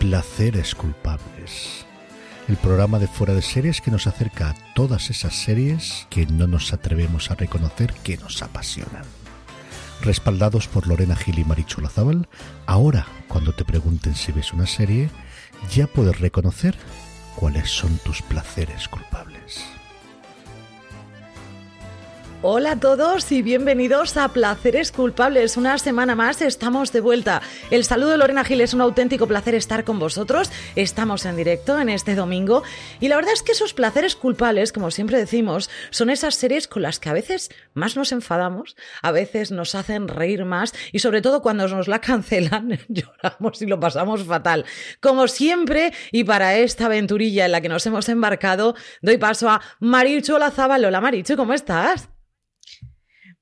Placeres culpables. El programa de fuera de series que nos acerca a todas esas series que no nos atrevemos a reconocer que nos apasionan. Respaldados por Lorena Gil y Marichu Lazábal, ahora cuando te pregunten si ves una serie, ya puedes reconocer cuáles son tus placeres culpables. Hola a todos y bienvenidos a Placeres Culpables. Una semana más estamos de vuelta. El saludo de Lorena Gil es un auténtico placer estar con vosotros. Estamos en directo en este domingo y la verdad es que esos placeres culpables, como siempre decimos, son esas series con las que a veces más nos enfadamos, a veces nos hacen reír más y sobre todo cuando nos la cancelan lloramos y lo pasamos fatal. Como siempre y para esta aventurilla en la que nos hemos embarcado, doy paso a Marichu Olazábal. Hola Marichu, ¿cómo estás?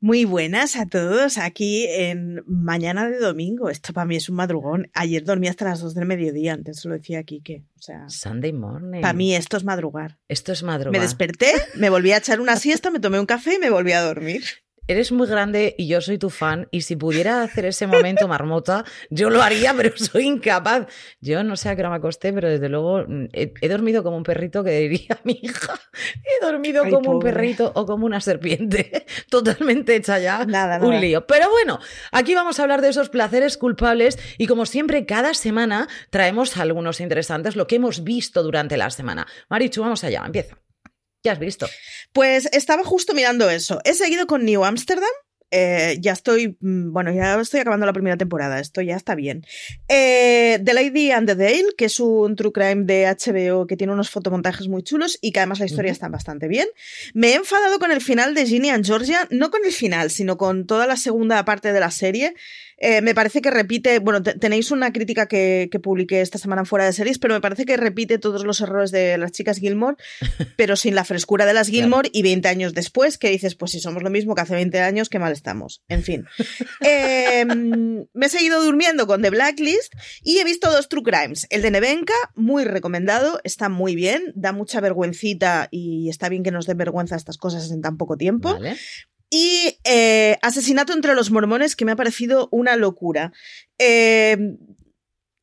Muy buenas a todos aquí en mañana de domingo. Esto para mí es un madrugón. Ayer dormí hasta las 2 del mediodía, antes lo decía Kike. O sea, Sunday morning. Para mí esto es madrugar. Esto es madrugar. Me desperté, me volví a echar una siesta, me tomé un café y me volví a dormir. Eres muy grande y yo soy tu fan y si pudiera hacer ese momento marmota, yo lo haría, pero soy incapaz. Yo no sé a qué hora me acosté, pero desde luego mm, he, dormido como un perrito que diría mi hija. He dormido como un perrito o como una serpiente, totalmente hecha ya nada, un lío. Pero bueno, aquí vamos a hablar de esos placeres culpables y como siempre cada semana traemos algunos interesantes, lo que hemos visto durante la semana. Marichu, vamos allá, empieza. ¿Qué has visto? Pues estaba justo mirando eso. He seguido con New Amsterdam. Eh, ya estoy, mm, bueno, ya estoy acabando la primera temporada, esto ya está bien. Eh, the Lady and the Dale, que es un true crime de HBO que tiene unos fotomontajes muy chulos y que además la historia está bastante bien. Me he enfadado con el final de Ginny and Georgia, no con el final, sino con toda la segunda parte de la serie. Eh, me parece que repite, bueno, tenéis una crítica que, que, publiqué esta semana fuera de series, pero me parece que repite todos los errores de las chicas Gilmore, pero sin la frescura de las Gilmore y 20 años después, que dices, pues si somos lo mismo que hace 20 años, qué mal estamos. En fin. Em, me he seguido durmiendo con The Blacklist y he visto dos True Crimes. El de Nevenka, muy recomendado, está muy bien, da mucha vergüencita y está bien que nos den vergüenza estas cosas en tan poco tiempo. Y eh, Asesinato entre los mormones, que me ha parecido una locura. Eh,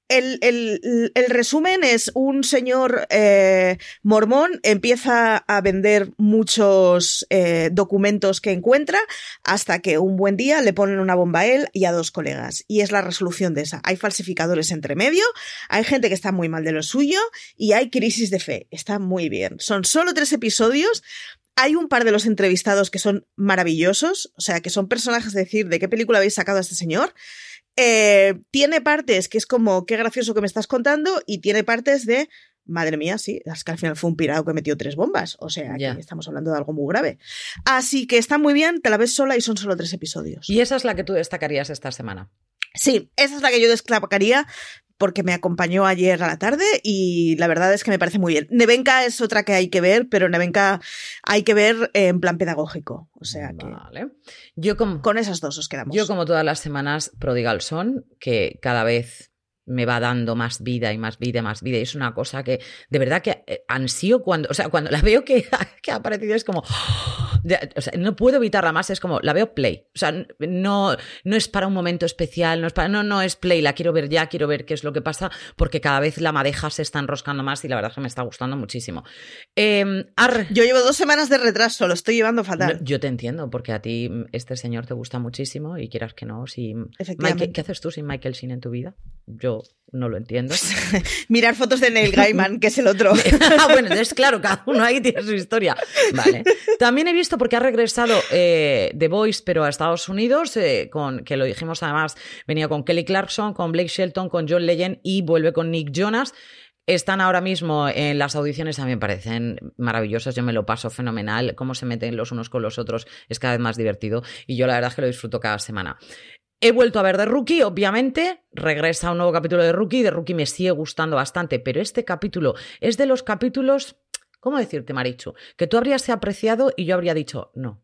el, resumen es un señor eh, mormón empieza a vender muchos documentos que encuentra hasta que un buen día le ponen una bomba a él y a dos colegas. Y es la resolución de esa. Hay falsificadores entre medio, hay gente que está muy mal de lo suyo y hay crisis de fe. Está muy bien. Son solo tres episodios, hay un par de los entrevistados que son maravillosos, o sea, que son personajes de decir, ¿de qué película habéis sacado a este señor? Eh, tiene partes que es como, qué gracioso que me estás contando, y tiene partes de, madre mía, sí, es que al final fue un pirado que metió tres bombas, o sea, que estamos hablando de algo muy grave. Así que está muy bien, te la ves sola y son solo tres episodios. Y esa es la que tú destacarías esta semana. Sí, esa es la que yo destacaría porque me acompañó ayer a la tarde y la verdad es que me parece muy bien. Nevenka es otra que hay que ver, pero Nevenka hay que ver en plan pedagógico. O sea que. Vale. Yo como, con esas dos os quedamos. Yo, como todas las semanas, Prodigal Son, que cada vez me va dando más vida y más vida y más vida. Y es una cosa que de verdad que eh, ansío cuando, o sea, cuando la veo que, que ha aparecido es como, o sea, no puedo evitarla más, es como, la veo play. O sea, no, no es para un momento especial, no es para, no, no es play, la quiero ver ya, quiero ver qué es lo que pasa, porque cada vez la madeja se está enroscando más y la verdad es que me está gustando muchísimo. Em, yo llevo dos semanas de retraso, lo estoy llevando fatal. yo te entiendo, porque a ti este señor te gusta muchísimo y quieras que no, si ¿qué haces tú sin Michael Sin en tu vida? Yo no lo entiendo. Mirar fotos de Neil Gaiman, que es el otro. ah, bueno, entonces claro, cada uno ahí tiene su historia. Vale. También he visto, porque ha regresado eh, The Voice, pero a Estados Unidos, eh, con, que lo dijimos además, venía con Kelly Clarkson, con Blake Shelton, con John Legend y vuelve con Nick Jonas. Están ahora mismo en las audiciones, me parecen maravillosas, yo me lo paso fenomenal, cómo se meten los unos con los otros es cada vez más divertido y yo la verdad es que lo disfruto cada semana. He vuelto a ver de Rookie, obviamente, regresa un nuevo capítulo de Rookie, de Rookie me sigue gustando bastante, pero este capítulo es de los capítulos, ¿cómo decirte, Marichu? Que tú habrías apreciado y yo habría dicho no.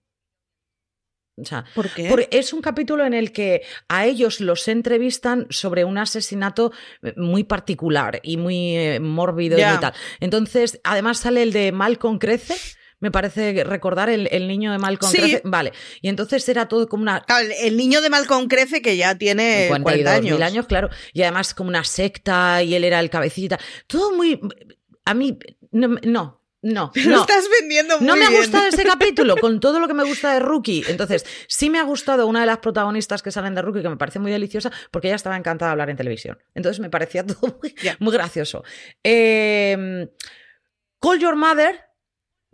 O sea, ¿Por qué? Porque es un capítulo en el que a ellos los entrevistan sobre un asesinato eh, muy particular y muy eh, mórbido y tal. Entonces, además sale el de Malcolm Crece, me parece recordar el, el niño de Malcolm Sí. crece. Vale. Y entonces era todo como una. Claro, el- niño de Malcolm crece que ya tiene 40 años. mil años, claro. Y además como una secta y él era el cabecita. Todo muy. A mí. No, no. No, no. estás vendiendo muy No me ha gustado ese capítulo, con todo lo que me gusta de Rookie. Entonces, sí me ha gustado una de las protagonistas que salen de Rookie, que me parece muy deliciosa, porque ella estaba encantada de hablar en televisión. Entonces, me parecía todo muy, gracioso. Eh, Call Your Mother,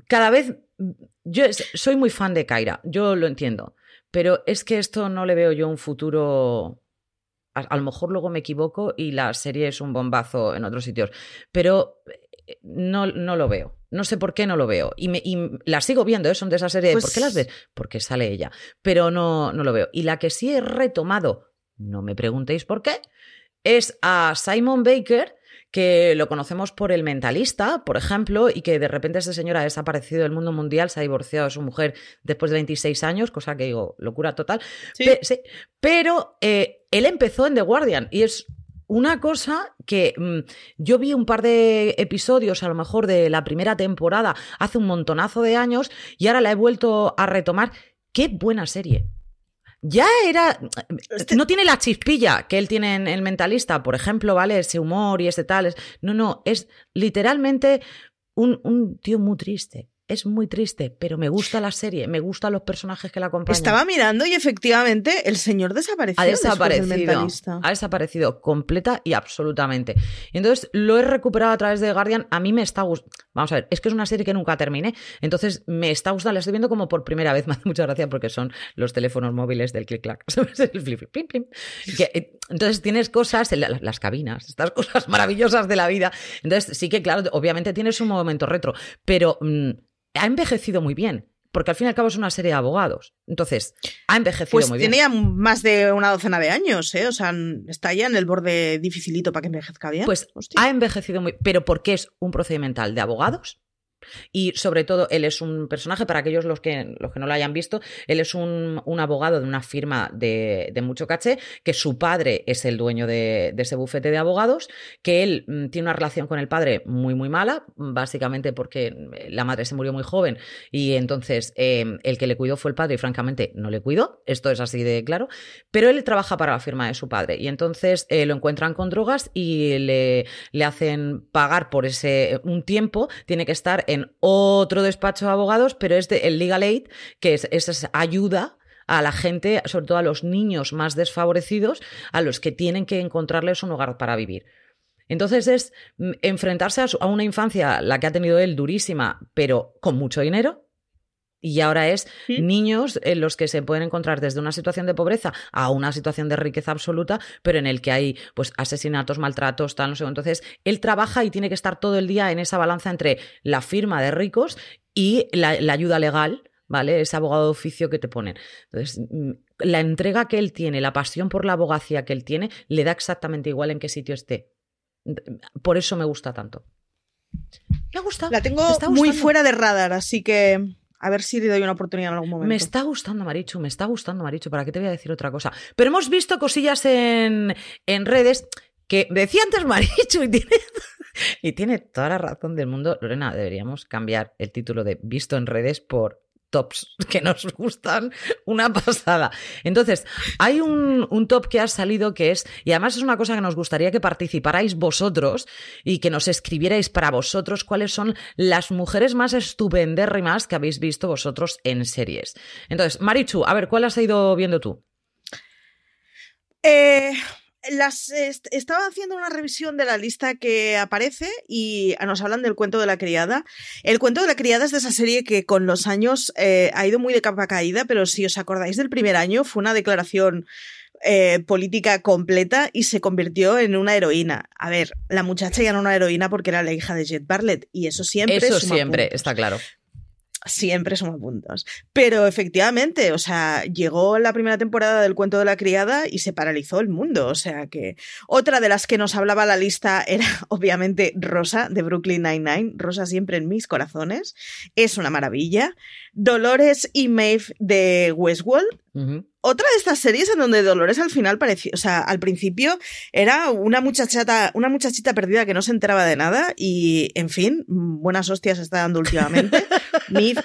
cada vez. Yo soy muy fan de Kaira, yo lo entiendo. Pero es que esto no le veo yo un futuro. A, a lo mejor luego me equivoco y la serie es un bombazo en otros sitios. Pero eh, no, no lo veo. No sé por qué no lo veo. Y, me, y sigo viendo, ¿eh? son de esa serie. de, Pues- ¿Por qué las ves? Porque sale ella. Pero no, no lo veo. Y la que sí he retomado, no me preguntéis por qué, es a Simon Baker, que lo conocemos por El Mentalista, por ejemplo, y que de repente ese señor ha desaparecido del mundo mundial, se ha divorciado de su mujer después de 26 años, cosa que digo, locura total. Sí. Pe- sí, pero eh, él empezó en The Guardian y es una cosa que mm, yo vi un par de episodios, a lo mejor de la primera temporada, hace un montonazo de años y ahora la he vuelto a retomar. ¡Qué buena serie! Ya era. Este- No tiene la chispilla que él tiene en El Mentalista, por ejemplo, ¿vale? Ese humor y ese tal. es- No, no, es literalmente un, un tío muy triste. Es muy triste, pero me gusta la serie, me gustan los personajes que la acompañan. Estaba mirando y efectivamente el señor desapareció. Ha del desaparecido. mentalista. Ha desaparecido completa y absolutamente. Y entonces lo he recuperado a través de Guardian. A mí me está gustando. Vamos a ver, es que es una serie que nunca terminé. Entonces me está gustando, la estoy viendo como por primera vez. Me hace mucha gracia porque son los teléfonos móviles del click clack. eh, entonces tienes cosas, las cabinas, estas cosas maravillosas de la vida. Entonces sí que, claro, obviamente tienes un momento retro, pero mm, ha envejecido muy bien. Porque al fin y al cabo es una serie de abogados. Entonces, ha envejecido Pues muy bien. tiene ya más de una docena de años, ¿eh? O sea, está ya en el borde dificilito para que envejezca bien. Pues Hostia. ha envejecido muy. Pero porque es un procedimental de abogados. Y sobre todo, él es un personaje, para aquellos los que, los que no lo hayan visto, él es un, un abogado de una firma de, de mucho caché, que su padre es el dueño de, de ese bufete de abogados, que él mm, tiene una relación con el padre muy, muy mala, básicamente porque la madre se murió muy joven y entonces eh, el que le cuidó fue el padre y francamente no le cuidó, esto es así de claro, pero él trabaja para la firma de su padre y entonces eh, lo encuentran con drogas y le, le hacen pagar por ese un tiempo, tiene que estar en otro despacho de abogados, pero es el Legal Aid, que es, es ayuda a la gente, sobre todo a los niños más desfavorecidos, a los que tienen que encontrarles un hogar para vivir. Entonces es mm, enfrentarse a una infancia, la que ha tenido él durísima, pero con mucho dinero. Y ahora es niños en los que se pueden encontrar desde una situación de pobreza a una situación de riqueza absoluta, pero en el que hay pues asesinatos, maltratos, tal, no sé. Entonces, él trabaja y tiene que estar todo el día en esa balanza entre la firma de ricos y la, la ayuda legal, ¿vale? Ese abogado de oficio que te ponen. Entonces, mm, la entrega que él tiene, la pasión por la abogacía que él tiene, le da exactamente igual en qué sitio esté. Por eso me gusta tanto. Me gusta. La tengo muy fuera de radar, así que a ver si le doy una oportunidad en algún momento. Me está gustando, Marichu, me está gustando, Marichu. ¿Para qué te voy a decir otra cosa? Pero hemos visto cosillas en, en redes que decía antes Marichu y tiene, y tiene toda la razón del mundo. Lorena, deberíamos cambiar el título de Visto en redes por tops que nos gustan una pasada. Entonces, hay un, un top que ha salido que es, y además es una cosa que nos gustaría que participarais vosotros y que nos escribierais para vosotros cuáles son las mujeres más estupendérrimas que habéis visto vosotros en series. Entonces, Marichu, a ver, ¿cuál has ido viendo tú? Eh, las, est- estaba haciendo una revisión de la lista que aparece y nos hablan del cuento de la criada. El cuento de la criada es de esa serie que con los años eh, ha ido muy de capa caída, pero si os acordáis del primer año fue una declaración eh, política completa y se convirtió en una heroína. A ver, la muchacha ya no era una heroína porque era la hija de Jet Bartlett y eso siempre Eso suma siempre, puntos está claro. Siempre suma puntos. Pero efectivamente, o sea, llegó la primera temporada del cuento de la criada y se paralizó el mundo. O sea que otra de las que nos hablaba la lista era obviamente Rosa de Brooklyn Nine-Nine. Rosa siempre en mis corazones. Es una maravilla. Dolores y Maeve de Westworld. Otra de estas series en donde Dolores al final parecía, o sea, al principio era una muchachata, una muchachita perdida que no se enteraba de nada y, en fin, buenas hostias está dando últimamente. Maev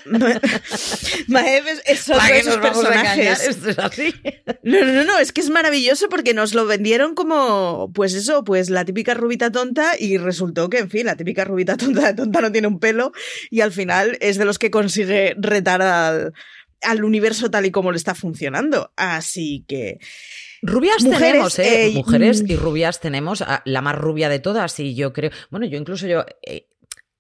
es, es otro de esos personajes. ¿Esto es así? No, no, no, es que es maravilloso porque nos lo vendieron como, pues eso, pues la típica rubita tonta y resultó que, en fin, la típica rubita tonta, tonta no tiene un pelo y al final es de los que consigue retar al, al universo tal y como le está funcionando. Así que... Rubias Mujeres, tenemos, ¿eh? eh, Mujeres mm. y rubias tenemos. La más rubia de todas, y yo creo. Bueno, yo incluso yo. eh,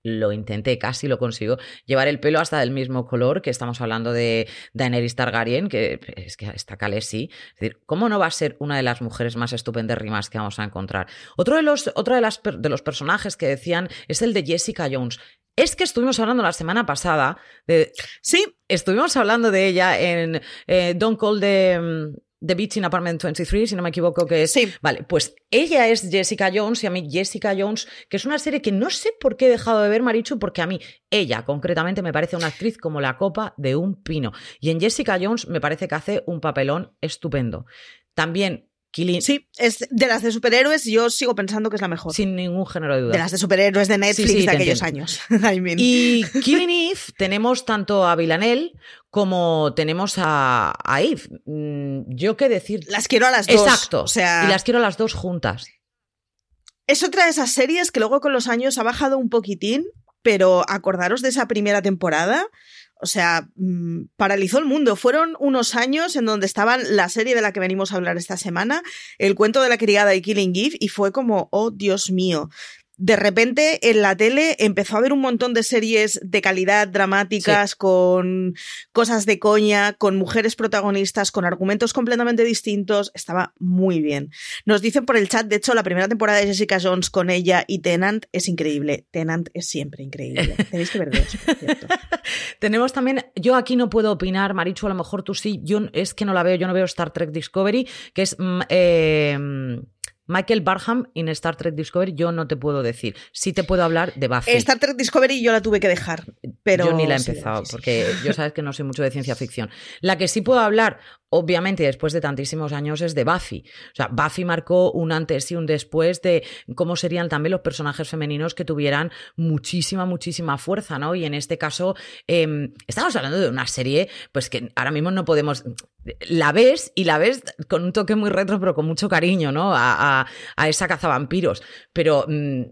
lo intenté, casi lo consigo, llevar el pelo hasta del mismo color, que estamos hablando de Daenerys Targaryen, que es que está Khaleesi. Es decir, ¿cómo no va a ser una de las mujeres más estupendas que vamos a encontrar? Otro de los, otro de, las, de los personajes que decían es el de Jessica Jones. Es que estuvimos hablando la semana pasada de, Sí, Estuvimos hablando de ella en eh, Don't Call the, mm, the Beach in Apartment 23, si no me equivoco, que es... Sí. Vale, pues ella es Jessica Jones y a mí Jessica Jones, que es una serie que no sé por qué he dejado de ver, Marichu, porque a mí ella concretamente me parece una actriz como la copa de un pino. Y en Jessica Jones me parece que hace un papelón estupendo. También Killing... sí, es de las de superhéroes, yo sigo pensando que es la mejor. Sin ningún género de duda. De las de superhéroes de Netflix Sí, sí, de aquellos entiendo. años. I mean. Y Killing Eve tenemos tanto a Villanelle como tenemos a, a Eve. Mm, Yo qué decir. Las quiero a las dos. Exacto. O sea, Y las quiero a las dos juntas. es otra de esas series que luego con los años ha bajado un poquitín, pero acordaros de esa primera temporada. O sea, mm, paralizó el mundo. Fueron unos años en donde estaban la serie de la que venimos a hablar esta semana, el cuento de la criada y Killing Eve, y fue como, oh Dios mío. De repente en la tele empezó a haber un montón de series de calidad dramáticas, con cosas de coña, con mujeres protagonistas, con argumentos completamente distintos. Estaba muy bien. Nos dicen por el chat, de hecho, la primera temporada de Jessica Jones con ella y Tenant es increíble. Tenant es siempre increíble. Tenéis que ver dos, por cierto. Tenemos también, yo aquí no puedo opinar, Marichu, a lo mejor tú sí, yo es que no la veo, yo no veo Star Trek Discovery, que es mm, eh, Michael Barham en Star Trek Discovery, yo no te puedo decir. Sí te puedo hablar de Buffy. Star Trek Discovery yo la tuve que dejar, pero... yo ni la he empezado, sí, porque yo sabes que no sé mucho de ciencia ficción. La que sí puedo hablar, obviamente, después de tantísimos años, es de Buffy. O sea, Buffy marcó un antes y un después de cómo serían también los personajes femeninos que tuvieran muchísima, muchísima fuerza, ¿no? Y en este caso, eh, estamos hablando de una serie, pues que ahora mismo no podemos. La ves y la ves con un toque muy retro, pero con mucho cariño, ¿no? A, a, a esa cazavampiros. Pero. mm,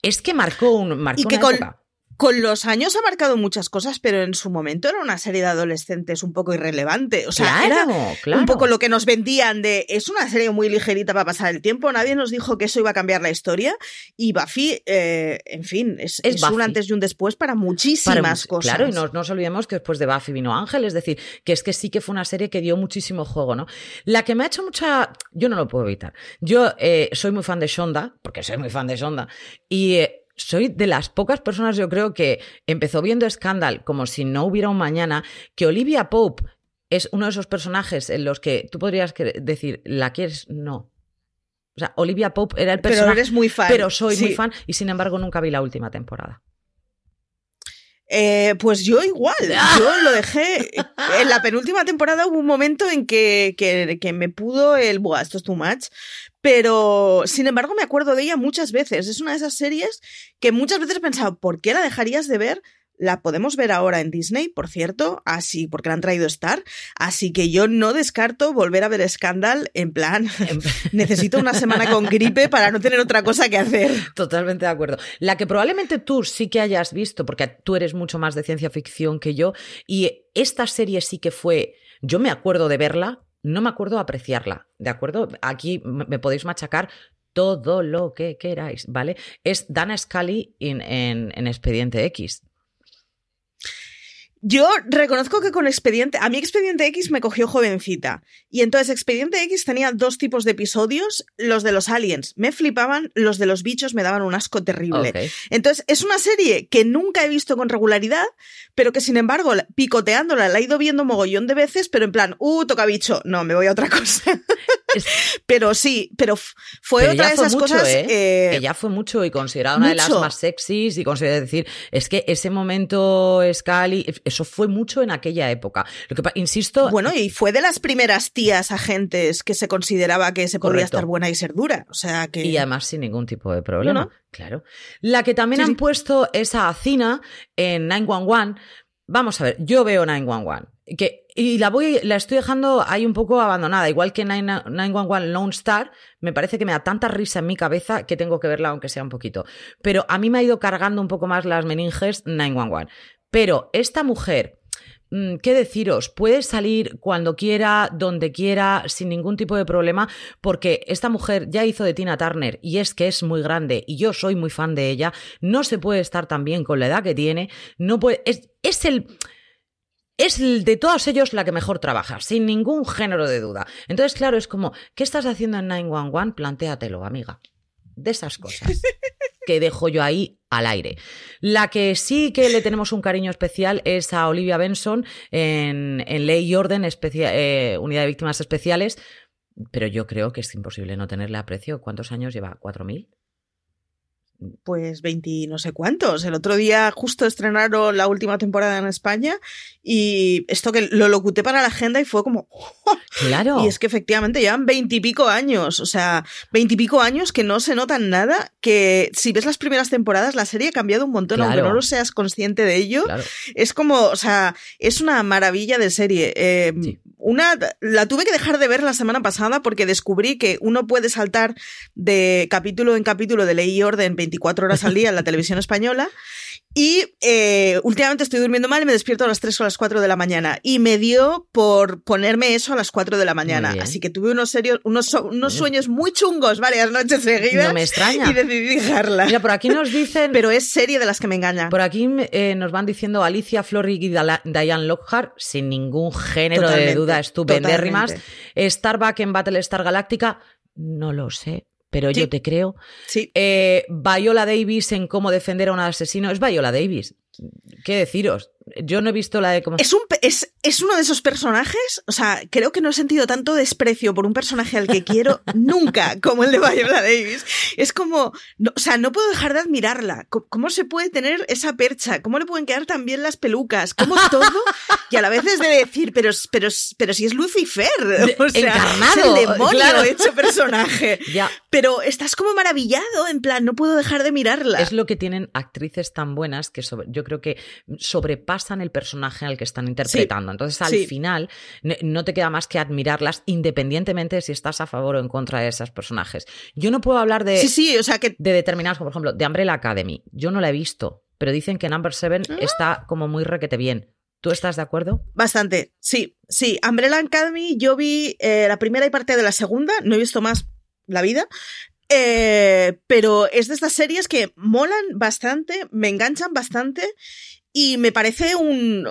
es que marcó un marcó Y que una con- época. Con los años ha marcado muchas cosas, pero en su momento era una serie de adolescentes un poco irrelevante. O sea, era claro, claro. un poco lo que nos vendían de es una serie muy ligerita para pasar el tiempo. Nadie nos dijo que eso iba a cambiar la historia. Y Buffy, eh, en fin, es, Es es un antes y un después para muchísimas Para cosas. Claro, y no, no nos olvidemos que después de Buffy vino Ángel, es decir, que es que sí que fue una serie que dio muchísimo juego, ¿no? La que me ha hecho mucha. Yo no lo puedo evitar. Yo eh, soy muy fan de Shonda, porque soy muy fan de Shonda, y. eh, soy de las pocas personas, yo creo, que empezó viendo Scandal como si no hubiera un mañana, que Olivia Pope es uno de esos personajes en los que tú podrías decir, ¿la quieres? No. O sea, Olivia Pope era el pero personaje, eres muy fan. pero soy muy fan y sin embargo nunca vi la última temporada. Eh, pues yo igual, yo lo dejé. En la penúltima temporada hubo un momento en que, que, que me pudo el, buah, esto es too much, pero sin embargo me acuerdo de ella muchas veces. Es una de esas series que muchas veces he pensado, ¿por qué la dejarías de ver? La podemos ver ahora en Disney, por cierto, así, porque la han traído Star. Así que yo no descarto volver a ver Scandal en plan, necesito una semana con gripe para no tener otra cosa que hacer. Totalmente de acuerdo. La que probablemente tú sí que hayas visto, porque tú eres mucho más de ciencia ficción que yo, y esta serie sí que fue, yo me acuerdo de verla, no me acuerdo apreciarla, ¿de acuerdo? Aquí me me podéis machacar todo lo que queráis, ¿vale? Es Dana Scully en, en- en Expediente X. Yo reconozco que con Expediente, a mí Expediente X me cogió jovencita. Y entonces Expediente X tenía dos tipos de episodios. Los de los aliens me flipaban, los de los bichos me daban un asco terrible. Entonces es una serie que nunca he visto con regularidad, pero que sin embargo, la- picoteándola, la he ido viendo mogollón de veces, pero en plan, uh, toca bicho, no, me voy a otra cosa. pero sí, pero fue Pero otra de fue esas mucho, cosas. ¿eh? eh, que ya fue mucho y considerada una de las más sexys y considerada decir, es que ese momento Scali, eso fue mucho en aquella época. Lo que insisto, Bueno, y fue de las primeras tías agentes que se consideraba que se podía estar buena y ser dura. O sea que. Y además sin ningún tipo de problema. No, no. Claro. La que también Sí, han sí. puesto es a Cina en 911. Vamos a ver, yo veo 911. Que, y la voy, la estoy dejando ahí un poco abandonada. Igual que 9- 911 Lone Star, me parece que me da tanta risa en mi cabeza que tengo que verla aunque sea un poquito. Pero a mí me ha ido cargando un poco más las meninges 911. Pero esta mujer, mm, ¿qué deciros? Puede salir cuando quiera, donde quiera, sin ningún tipo de problema, porque esta mujer ya hizo de Tina Turner y es que es muy grande y yo soy muy fan de ella. No se puede estar tan bien con la edad que tiene. No puede, es, es el. Es de todos ellos la que mejor trabaja, sin ningún género de duda. Entonces, claro, es como, ¿qué estás haciendo en 911? Plantéatelo, amiga. De esas cosas que dejo yo ahí al aire. La que sí que le tenemos un cariño especial es a Olivia Benson en, Ley y Orden, eh, Unidad de Víctimas Especiales, pero yo creo que es imposible no tenerle aprecio. ¿Cuántos años lleva? ¿4.000? Pues 20 no sé cuántos. El otro día justo estrenaron la última temporada en España y esto que lo locuté para la agenda y fue como... Claro. Y es que efectivamente llevan veintipico años, o sea, veintipico años que no se notan nada, que si ves las primeras temporadas la serie ha cambiado un montón, aunque no lo seas consciente de ello. Claro. Es como, o sea, es una maravilla de serie. Eh, Sí. Una, la tuve que dejar de ver la semana pasada porque descubrí que uno puede saltar de capítulo en capítulo de ley y orden 24 horas al día en la televisión española. Y eh, últimamente estoy durmiendo mal y me despierto a las 3 o a las 4 de la mañana. Y me dio por ponerme eso a las 4 de la mañana. Así que tuve unos, serios, unos, unos sueños muy chungos varias noches seguidas. No me extraña. Y decidí dejarla. Mira, por aquí nos dicen. Pero es serie de las que me engaña. Por aquí eh, nos van diciendo Alicia Florrick y Diane Lockhart, sin ningún género de duda, estupendérrimas. Starbuck en Battlestar Galáctica, no lo sé, pero Sí. yo te creo. Sí. Eh, Viola Davis en cómo defender a un asesino. Es Viola Davis. ¿Qué deciros? Yo no he visto la de cómo. Es, un, es, es uno de esos personajes, o sea, creo que no he sentido tanto desprecio por un personaje al que quiero nunca como el de Viola Davis. Es como, no, o sea, no puedo dejar de admirarla. ¿Cómo, se puede tener esa percha? ¿Cómo le pueden quedar tan bien las pelucas? ¿Cómo todo? Y a la vez es de decir, pero, pero, pero si es Lucifer, o sea, encarnado, es el demonio claro. hecho personaje. Ya, Pero estás como maravillado, en plan, no puedo dejar de mirarla. es lo que tienen actrices tan buenas que sobre- yo creo que sobrepasan el personaje al que están interpretando. Entonces, al sí. final, no te queda más que admirarlas independientemente de si estás a favor o en contra de esos personajes. Yo no puedo hablar de, Sí, sí, o sea que de determinados, como por ejemplo, de Umbrella Academy. Yo no la he visto, pero dicen que Number Seven Ah. está como muy requete bien. ¿Tú estás de acuerdo? Bastante, sí, sí. Umbrella Academy, yo vi eh, la primera y parte de la segunda, no he visto más la vida. eh, pero es de estas series que molan bastante, me enganchan bastante y me parece un.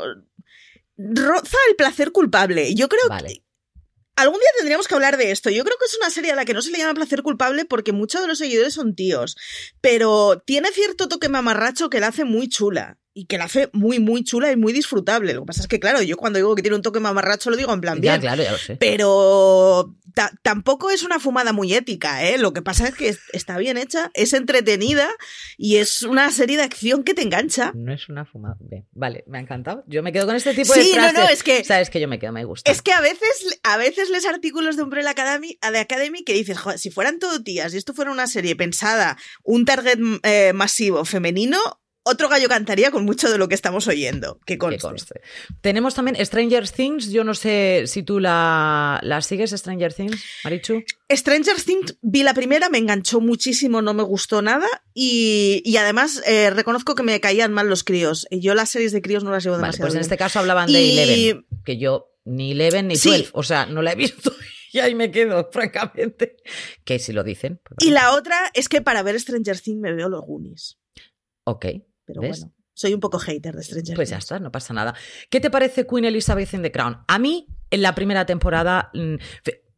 Roza el placer culpable. Yo creo Vale. que. Algún día tendríamos que hablar de esto. Yo creo que es una serie a la que no se le llama placer culpable porque muchos de los seguidores son tíos. Pero tiene cierto toque mamarracho que la hace muy chula. Y que la hace muy, muy chula y muy disfrutable. Lo que pasa es que, claro, yo cuando digo que tiene un toque mamarracho lo digo en plan Ya, bien. claro, ya lo sé. Pero ta- tampoco es una fumada muy ética, ¿eh? Lo que pasa es que es- está bien hecha, es entretenida y es una serie de acción que te engancha. No es una fumada. Bien, Vale, me ha encantado. Yo me quedo con este tipo Sí, de no, frases. no, es que- Sabes que yo me quedo, me gusta. Es que a veces, a veces lees artículos de Umbrella Academy, de Academy que dices, "Joder, si fueran todo tías y esto fuera una serie pensada, un target eh, masivo femenino, otro gallo cantaría con mucho de lo que estamos oyendo. Que Que conste. Tenemos también Stranger Things. Yo no sé si tú la, la sigues, Stranger Things, Marichu. Stranger Things vi la primera, me enganchó muchísimo, no me gustó nada y, y además eh, reconozco que me caían mal los críos. Y yo las series de críos no las llevo Vale, demasiado pues en bien. este caso hablaban de Y- Eleven, que yo ni Eleven ni Sí. 12, o sea, no la he visto y ahí me quedo, francamente. Que si lo dicen. pues Y la otra es que para ver Stranger Things me veo los Goonies. Ok, Pero ¿Ves? bueno, soy un poco hater de Stranger pues ya está, no pasa nada. ¿Qué te parece Queen Elizabeth in the Crown? A mí, en la primera temporada, mm,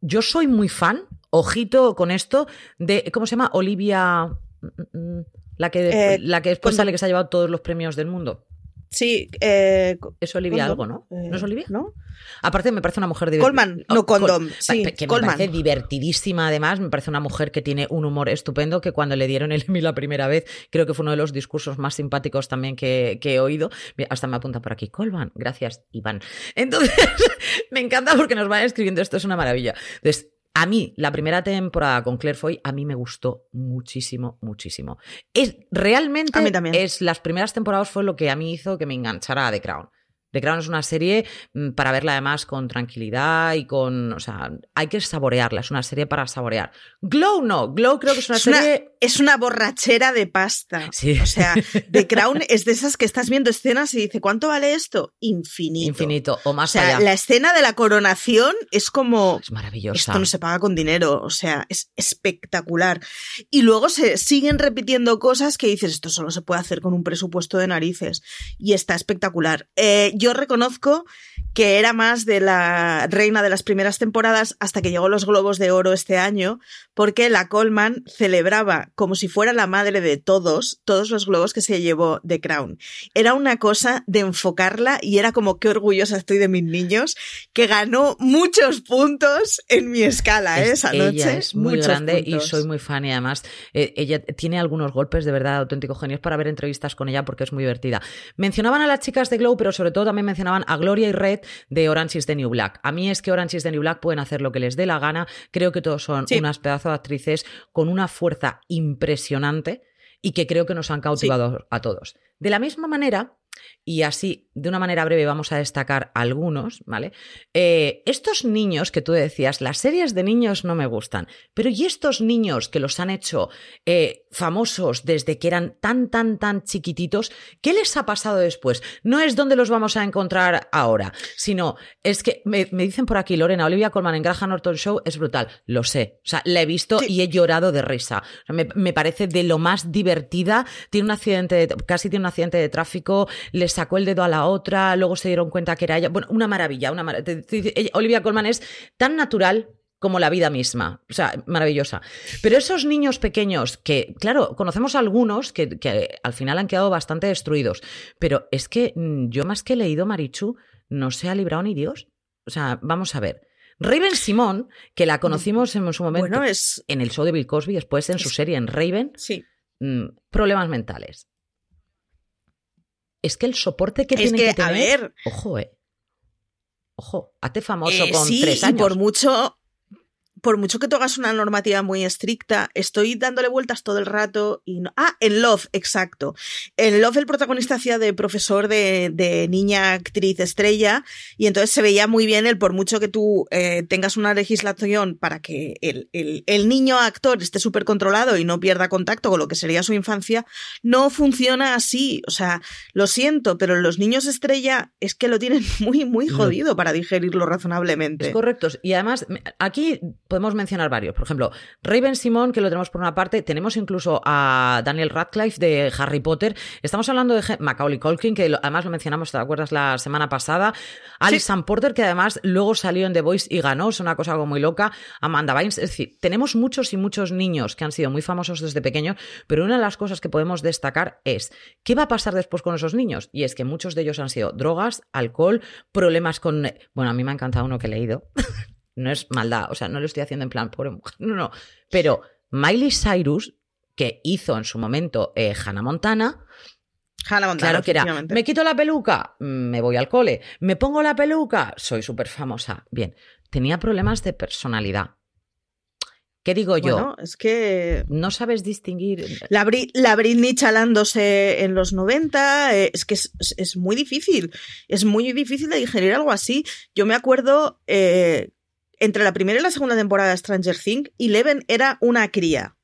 yo soy muy fan, ojito con esto, de, ¿cómo se llama? Olivia... mm, mm, La que, Eh, la que después con- sale que se ha llevado todos los premios del mundo. Sí, eh, es Olivia Condom, algo, ¿no? ¿No es eh, Olivia? ¿No? Aparte, me parece una mujer divertida. Colman, no Condom, sí, que Colman. me parece divertidísima, además. Me parece una mujer que tiene un humor estupendo. Que cuando le dieron el Emmy la primera vez, creo que fue uno de los discursos más simpáticos también que, que he oído. Hasta me apunta por aquí, Colman. Gracias, Iván. Entonces, me encanta porque nos van escribiendo. Esto es una maravilla. Entonces, a mí, la primera temporada con Claire Foy, a mí me gustó muchísimo, muchísimo. Es, realmente, A mí también. es las primeras temporadas fue lo que a mí hizo que me enganchara a The Crown. The Crown es una serie mm, para verla además con tranquilidad y con. O sea, hay que saborearla, es una serie para saborear. Glow no, Glow creo que es una Es una, serie. es una borrachera de pasta. Sí. O sea, The Crown es de esas que estás viendo escenas y dice, ¿cuánto vale esto? Infinito. Infinito o O más sea, allá. la escena de la coronación es como... Es maravillosa. Esto no se paga con dinero, o sea, es espectacular. Y luego se siguen repitiendo cosas que dices, esto solo se puede hacer con un presupuesto de narices. Y está espectacular. Eh, yo reconozco que era más de la reina de las primeras temporadas hasta que llegó los Globos de Oro este año, porque la Coleman celebraba como si fuera la madre de todos, todos los globos que se llevó The Crown. Era una cosa de enfocarla y era como qué orgullosa estoy de mis niños, que ganó muchos puntos en mi escala ¿eh? Es- esa ella noche. es muy grande y puntos. soy muy fan y además eh, ella tiene algunos golpes de verdad auténticos genios para ver entrevistas con ella porque es muy divertida. Mencionaban a las chicas de Glow, pero sobre todo también mencionaban a Gloria y Red de Orange is the New Black. A mí es que Orange is the New Black pueden hacer lo que les dé la gana. Creo que todos son Sí. unas pedazos de actrices con una fuerza impresionante y que creo que nos han cautivado a todos. De la misma manera, y así, de una manera breve, vamos a destacar algunos, ¿vale? Eh, estos niños que tú decías, las series de niños no me gustan, pero ¿y estos niños que los han hecho eh, famosos desde que eran tan, tan, tan chiquititos? ¿Qué les ha pasado después? No es donde los vamos a encontrar ahora, sino es que me, me dicen por aquí, Lorena, Olivia Colman en Graham Norton Show es brutal. Lo sé, o sea, la he visto Sí. y he llorado de risa. Me, me parece de lo más divertida. Tiene un accidente, de- casi tiene un accidente de tráfico, le sacó el dedo a la otra, luego se dieron cuenta que era ella. Bueno, una maravilla, una mar- te- te- ella- Olivia Colman es tan natural como la vida misma. O sea, maravillosa. Pero esos niños pequeños que, claro, conocemos algunos que, que al final han quedado bastante destruidos. Pero es que mm, yo más que he leído Marichu, no se ha librado ni Dios. O sea, vamos a ver. Raven Simón, que la conocimos en su momento Bueno, es... en el show de Bill Cosby, después en su serie en Raven, Sí. mm, problemas mentales. Es que el soporte que Es tiene que, que, a tener. ver, Ojo, eh. Ojo, hazte famoso Eh, con sí, tres y años. por mucho, por mucho que tú hagas una normativa muy estricta, estoy dándole vueltas todo el rato y no. Ah, en Love, exacto. En Love el protagonista hacía de profesor de, de niña actriz estrella y entonces se veía muy bien el por mucho que tú eh, tengas una legislación para que el, el- el niño actor esté súper controlado y no pierda contacto con lo que sería su infancia, no funciona así. O sea, lo siento, pero los niños estrella es que lo tienen muy, muy Lo- jodido para digerirlo razonablemente. Es correcto. Y además, aquí podemos mencionar varios. Por ejemplo, Raven Simón, que lo tenemos por una parte. Tenemos incluso a Daniel Radcliffe de Harry Potter. Estamos hablando de Macaulay Culkin, que lo- además lo mencionamos, ¿te acuerdas? La semana pasada. Alison Porter, que además luego salió en The Voice y ganó. Es una cosa algo muy loca. Amanda Bynes. Es decir, tenemos muchos y muchos niños que han sido muy famosos desde pequeños, pero una de las cosas que podemos destacar es ¿qué va a pasar después con esos niños? Y es que muchos de ellos han sido drogas, alcohol, problemas con... Bueno, a mí me ha encantado uno que he leído. no es maldad, o sea, no lo estoy haciendo en plan pobre mujer, no, no. Pero Miley Cyrus, que hizo en su momento eh, Hannah Montana, Hannah Montana, claro que era, me quito la peluca, me voy al cole, me pongo la peluca, soy súper famosa. Bien, tenía problemas de personalidad. ¿Qué digo yo? Bueno, es que no sabes distinguir. la, Bri- la Britney chalándose en los 90, eh, es que es, es- es muy difícil. Es muy difícil de digerir algo así. Yo me acuerdo, eh, entre la primera y la segunda temporada de Stranger Things, Eleven era una cría.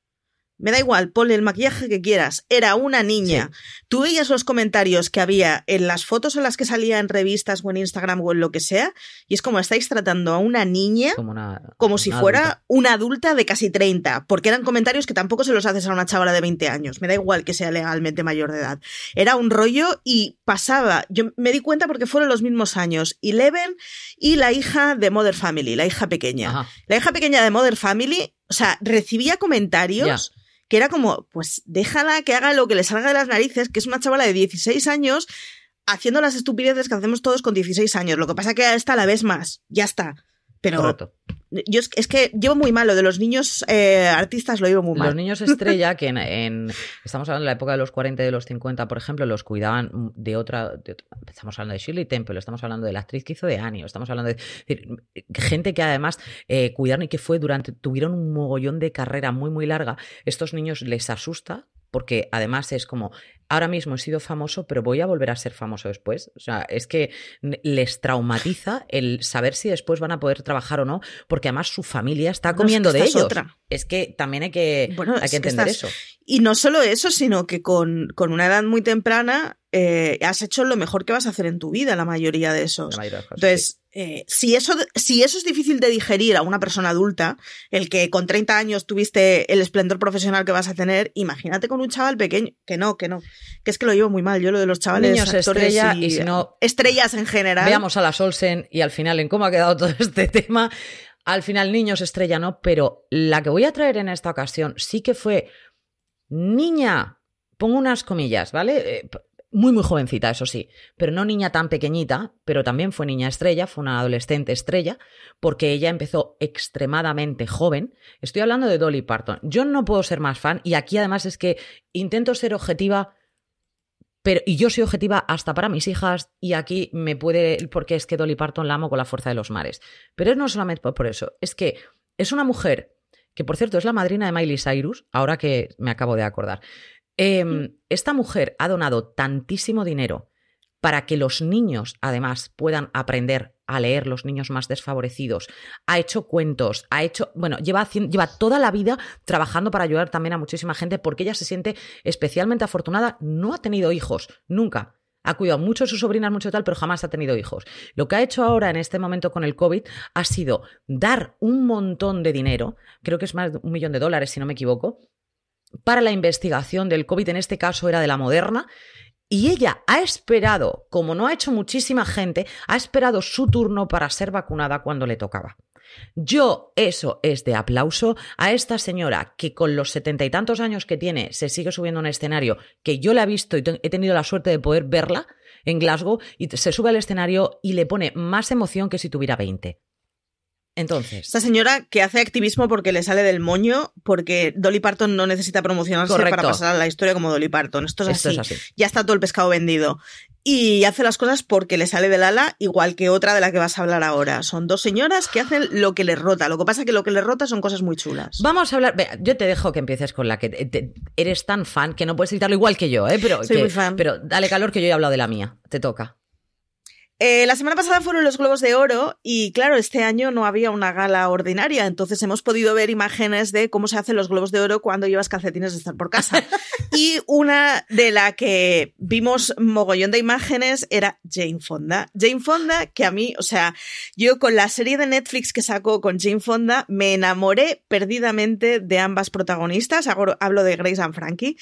Me da igual, ponle el maquillaje que quieras. Era una niña. Tú veías los comentarios que había en las fotos en las que salía en revistas o en Instagram o en lo que sea, y es como estáis tratando a una niña Como, una, como si fuera adulta. una adulta de casi 30, porque eran comentarios que tampoco se los haces a una chavala de 20 años, me da igual que sea legalmente mayor de edad. Era un rollo y pasaba, yo me di cuenta porque fueron los mismos años, Eleven y la hija de Mother Family, la hija pequeña. Ajá. La hija pequeña de Mother Family, o sea, recibía comentarios que era como, pues déjala que haga lo que le salga de las narices, que es una chavala de 16 años, haciendo las estupideces que hacemos todos con 16 años. Lo que pasa es que a esta la ves más. Ya está. Pero Correcto. yo es, es que llevo muy mal lo de los niños eh, artistas, lo llevo muy mal. Los niños estrella, que en, en- estamos hablando de la época de los 40 y de los 50, por ejemplo, los cuidaban de otra, de otra- Estamos hablando de Shirley Temple, estamos hablando de la actriz que hizo de Annie, o estamos hablando de es decir, gente que además eh, cuidaron y que fue durante. tuvieron un mogollón de carrera muy, muy larga. Estos niños les asusta. Porque además es como, ahora mismo he sido famoso, pero voy a volver a ser famoso después. O sea, es que les traumatiza el saber si después van a poder trabajar o no, porque además su familia está Bueno, es que comiendo de ellos. otra. Es que también hay que, Bueno, hay que entender eso. Y no solo eso, sino que con, con una edad muy temprana eh, has hecho lo mejor que vas a hacer en tu vida, la mayoría de esos. La mayoría de las cosas, Entonces, eh, si, eso, si eso es difícil de digerir a una persona adulta, el que con 30 años tuviste el esplendor profesional que vas a tener, imagínate con un chaval pequeño. Que no, que no. Que es que lo llevo muy mal. Yo lo de los chavales Niños actores estrella, y, y si no- estrellas en general. Veamos a las Olsen y al final en cómo ha quedado todo este tema. Al final, niños estrella no, pero la que voy a traer en esta ocasión sí que fue niña, pongo unas comillas, ¿vale? Muy, muy jovencita, eso sí, pero no niña tan pequeñita, pero también fue niña estrella, fue una adolescente estrella, porque ella empezó extremadamente joven. Estoy hablando de Dolly Parton. Yo no puedo ser más fan y aquí además es que intento ser objetiva pero, y yo soy objetiva hasta para mis hijas, y aquí me puede, porque es que Dolly Parton la amo con la fuerza de los mares. Pero no solamente por eso, es que es una mujer que, por cierto, es la madrina de Miley Cyrus, ahora que me acabo de acordar. Em, esta mujer ha donado tantísimo dinero para que los niños, además, puedan aprender a leer, los niños más desfavorecidos. Ha hecho cuentos, ha hecho, bueno, lleva, lleva toda la vida trabajando para ayudar también a muchísima gente porque ella se siente especialmente afortunada. No ha tenido hijos, nunca. Ha cuidado mucho de sus sobrinas, mucho tal, pero jamás ha tenido hijos. Lo que ha hecho ahora en este momento con el COVID ha sido dar un montón de dinero, creo que es más de un millón de dólares, si no me equivoco, para la investigación del COVID, en este caso era de la Moderna, y ella ha esperado, como no ha hecho muchísima gente, ha esperado su turno para ser vacunada cuando le tocaba. Yo, eso es de aplauso a esta señora que con los setenta y tantos años que tiene se sigue subiendo a un escenario que yo la he visto y he tenido la suerte de poder verla en Glasgow y se sube al escenario y le pone más emoción que si tuviera 20. Entonces, Esta señora que hace activismo porque le sale del moño, porque Dolly Parton no necesita promocionarse Correcto. para pasar a la historia como Dolly Parton. Esto es, esto así. es así. Ya está todo el pescado vendido. Y hace las cosas porque le sale del ala, igual que otra de la que vas a hablar ahora. Son dos señoras que hacen lo que les rota. Lo que pasa es que lo que les rota son cosas muy chulas. Vamos a hablar. Yo te dejo que empieces con la que te- te- eres tan fan que no puedes evitarlo igual que yo, ¿eh? Pero, Soy que- muy fan. pero dale calor que yo he hablado de la mía. Te toca. Eh, la semana pasada fueron los Globos de Oro y claro, este año no había una gala ordinaria, entonces hemos podido ver imágenes de cómo se hacen los Globos de Oro cuando llevas calcetines de estar por casa. y una de la que vimos mogollón de imágenes era Jane Fonda. Jane Fonda, que a mí, o sea, yo con la serie de Netflix que sacó con Jane Fonda me enamoré perdidamente de ambas protagonistas, hablo de Grace and Frankie,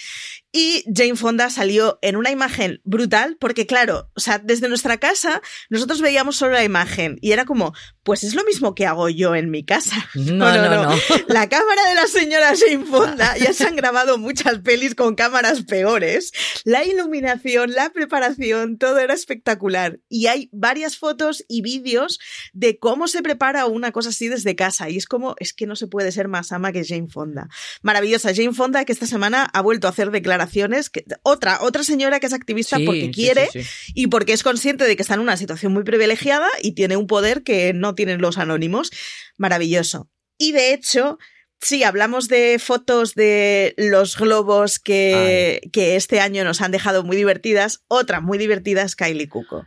y Jane Fonda salió en una imagen brutal, porque claro, o sea, desde nuestra casa nosotros veíamos solo la imagen y era como, pues es lo mismo que hago yo en mi casa. No, no, no. La cámara de la señora Jane Fonda, ya se han grabado muchas pelis con cámaras peores. La iluminación, la preparación, todo era espectacular. Y hay varias fotos y vídeos de cómo se prepara una cosa así desde casa. Y es como, es que no se puede ser más ama que Jane Fonda. Maravillosa. Jane Fonda, que esta semana ha vuelto a hacer declaraciones. Que, otra, otra señora que es activista Sí, porque quiere sí, sí. y porque es consciente de que está en una situación muy privilegiada y tiene un poder que no tienen los anónimos. Maravilloso. Y de hecho, sí, hablamos de fotos de los globos que, que este año nos han dejado muy divertidas. Otra muy divertida es Kylie Cuoco.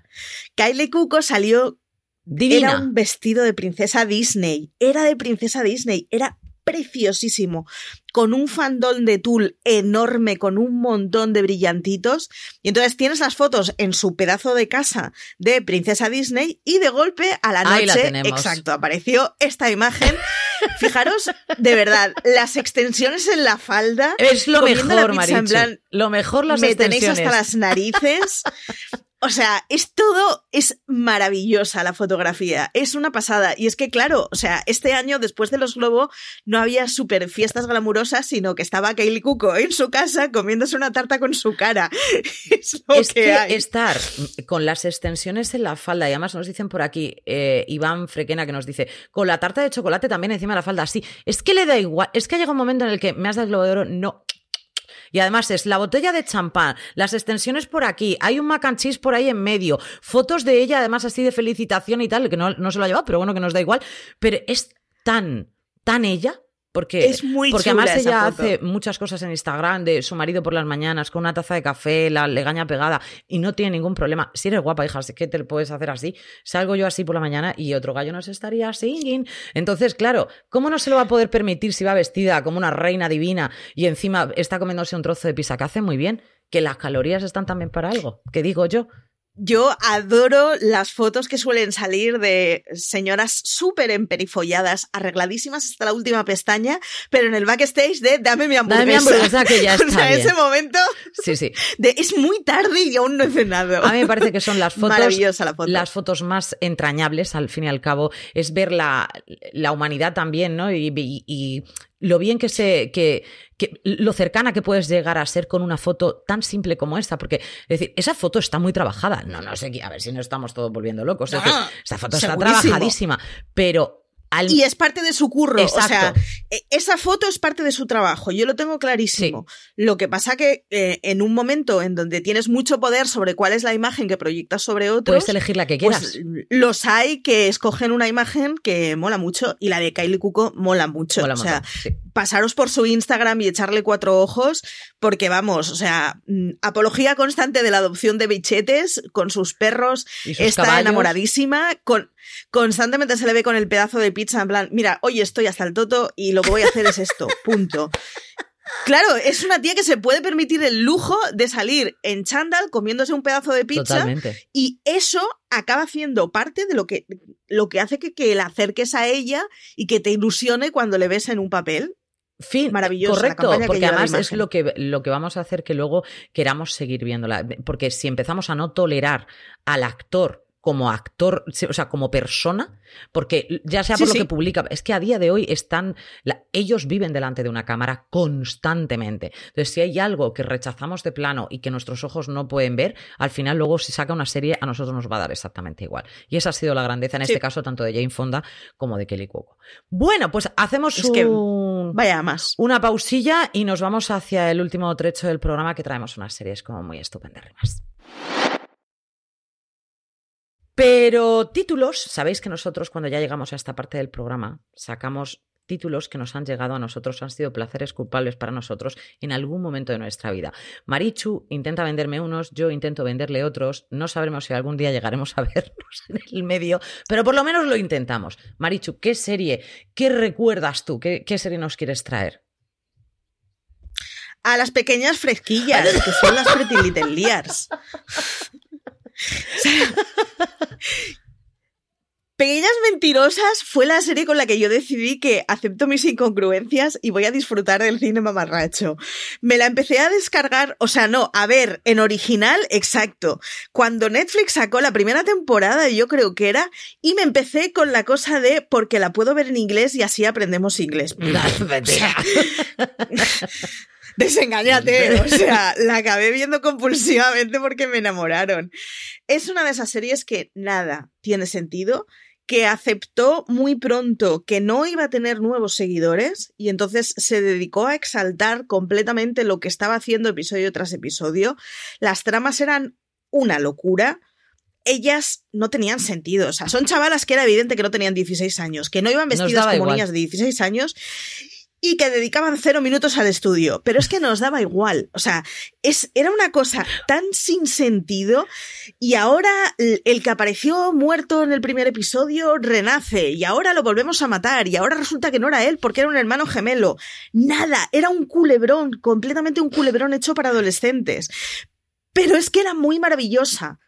Kylie Cuoco salió Divina. era un vestido de princesa Disney. Era de princesa Disney. Era preciosísimo. Con un fandón de tul enorme, con un montón de brillantitos. Y entonces tienes las fotos en su pedazo de casa de princesa Disney y de golpe a la Ahí la noche, tenemos. exacto, apareció esta imagen. Fijaros, de verdad, las extensiones en la falda. Es lo la mejor, pizza en plan, Lo mejor las me tenéis extensiones. hasta las narices. O sea, es todo, es maravillosa la fotografía, es una pasada. Y es que, claro, o sea, este año, después de los Globo, no había super fiestas glamurosas, sino que estaba Kaylee Cuco en su casa comiéndose una tarta con su cara. es lo Es que, que hay. estar con las extensiones en la falda, y además nos dicen por aquí, eh, Iván Frequena que nos dice, con la tarta de chocolate también encima de la falda, sí, es que le da igual, es que ha llegado un momento en el que me has dado el globo de oro, no. Y además es la botella de champán, las extensiones por aquí, hay un mac and cheese por ahí en medio, fotos de ella además así de felicitación y tal, que no, no se lo ha llevado, pero bueno, que nos da igual. Pero es tan, tan ella, porque, Es muy porque chula además ella foto. hace muchas cosas en Instagram de su marido por las mañanas con una taza de café, la legaña pegada y no tiene ningún problema. Si eres guapa, hija, que te puedes hacer así. Salgo yo así por la mañana y otro gallo nos estaría singing. Entonces, claro, ¿cómo no se lo va a poder permitir si va vestida como una reina divina y encima está comiéndose un trozo de pizza que hace muy bien? Que las calorías están también para algo. ¿Qué digo yo? Yo adoro las fotos que suelen salir de señoras súper emperifolladas, arregladísimas hasta la última pestaña, pero en el backstage de dame mi hamburguesa. Dame mi hamburguesa que ya o está sea, bien. ese momento Sí, sí. de es muy tarde y aún no he cenado. A mí me parece que son las fotos, Maravillosa la foto. las fotos más entrañables, al fin y al cabo, es ver la, la humanidad también, ¿no? Y, y- y lo bien que se. Que, que- lo cercana que puedes llegar a ser con una foto tan simple como esta. Porque, es decir, esa foto está muy trabajada. No, no sé, a ver si no estamos todos volviendo locos. Es No, decir, esa foto está trabajadísima. Pero al. Y es parte de su curro. O sea, e- esa foto es parte de su trabajo. Yo lo tengo clarísimo. Lo que pasa que eh, en un momento en donde tienes mucho poder sobre cuál es la imagen que proyectas sobre otros, Puedes elegir la que quieras. pues los hay que escogen una imagen que mola mucho y la de Kylie Cuoco mola mucho. Mola o sea, montón, sí. Pasaros por su Instagram y echarle cuatro ojos, porque vamos, o sea, mm, apología constante de la adopción de bichetes con sus perros, sus está caballos. enamoradísima, con, constantemente se le ve con el pedazo de pizza en plan, mira, hoy estoy hasta el toto y lo que voy a hacer es esto, punto. Claro, es una tía que se puede permitir el lujo de salir en chándal comiéndose un pedazo de pizza Totalmente. y eso acaba haciendo parte de lo que, lo que hace que, que la acerques a ella y que te ilusione cuando le ves en un papel. Fin, correcto, porque además es lo que, lo que vamos a hacer que luego queramos seguir viéndola. Porque si empezamos a no tolerar al actor como actor, o sea, como persona, porque ya sea Sí, por lo sí. que publica, es que a día de hoy están, la- ellos viven delante de una cámara constantemente. Entonces, si hay algo que rechazamos de plano y que nuestros ojos no pueden ver, al final luego si saca una serie a nosotros nos va a dar exactamente igual. Y esa ha sido la grandeza en Sí. este caso tanto de Jane Fonda como de Kelly Cuoco. Bueno, pues hacemos Es que- un... Vaya más. Una pausilla y nos vamos hacia el último trecho del programa que traemos unas series como muy estupendérrimas. Pero títulos, sabéis que nosotros cuando ya llegamos a esta parte del programa sacamos títulos que nos han llegado a nosotros, han sido placeres culpables para nosotros en algún momento de nuestra vida. Marichu intenta venderme unos, yo intento venderle otros, no sabremos si algún día llegaremos a vernos en el medio, pero por lo menos lo intentamos. Marichu, ¿qué serie, qué recuerdas tú, qué, qué serie nos quieres traer? A las pequeñas fresquillas, que son las Pretty Little Liars. Sea, Pequeñas Mentirosas fue la serie con la que yo decidí que acepto mis incongruencias y voy a disfrutar del cine mamarracho. Me la empecé a descargar, o sea, no, a ver, en original, exacto. Cuando Netflix sacó la primera temporada, yo creo que era, y me empecé con la cosa de porque la puedo ver en inglés y así aprendemos inglés. Desengáñate, o sea, la acabé viendo compulsivamente porque me enamoraron. Es una de esas series que nada tiene sentido, que aceptó muy pronto que no iba a tener nuevos seguidores y entonces se dedicó a exaltar completamente lo que estaba haciendo episodio tras episodio. Las tramas eran una locura. Ellas no tenían sentido, o sea, son chavalas que era evidente que no tenían 16 años, que no iban vestidas como igual. niñas de 16 años y que dedicaban cero minutos al estudio. Pero es que nos daba igual. O sea, es, era una cosa tan sin sentido. Y ahora el el que apareció muerto en el primer episodio renace. Y ahora lo volvemos a matar. Y ahora resulta que no era él porque era un hermano gemelo. Nada. Era un culebrón. Completamente un culebrón hecho para adolescentes. Pero es que era muy maravillosa.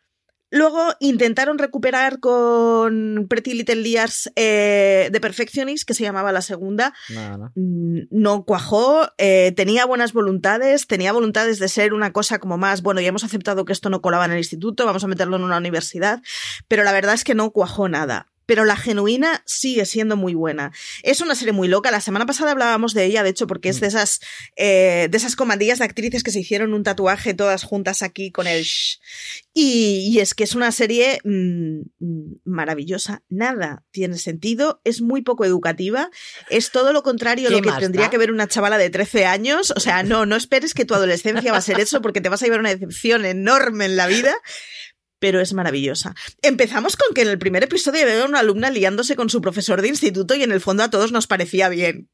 Luego intentaron recuperar con Pretty Little Liars eh, The Perfectionist, que se llamaba la segunda. No, no. Mm, No cuajó, eh, tenía buenas voluntades, tenía voluntades de ser una cosa como más, bueno, ya hemos aceptado que esto no colaba en el instituto, vamos a meterlo en una universidad, pero la verdad es que no cuajó nada. Pero la genuina sigue siendo muy buena. Es una serie muy loca. La semana pasada hablábamos de ella, de hecho, porque es de esas, eh, de esas comandillas de actrices que se hicieron un tatuaje todas juntas aquí con el shh. Y, y es que es una serie mm, mm, maravillosa. Nada tiene sentido, es muy poco educativa, es todo lo contrario a ¿Qué lo que tendría da? que ver una chavala de 13 años. O sea, no, no esperes que tu adolescencia va a ser eso porque te vas a llevar una decepción enorme en la vida. Pero es maravillosa. Empezamos con que en el primer episodio había una alumna liándose con su profesor de instituto y en el fondo a todos nos parecía bien.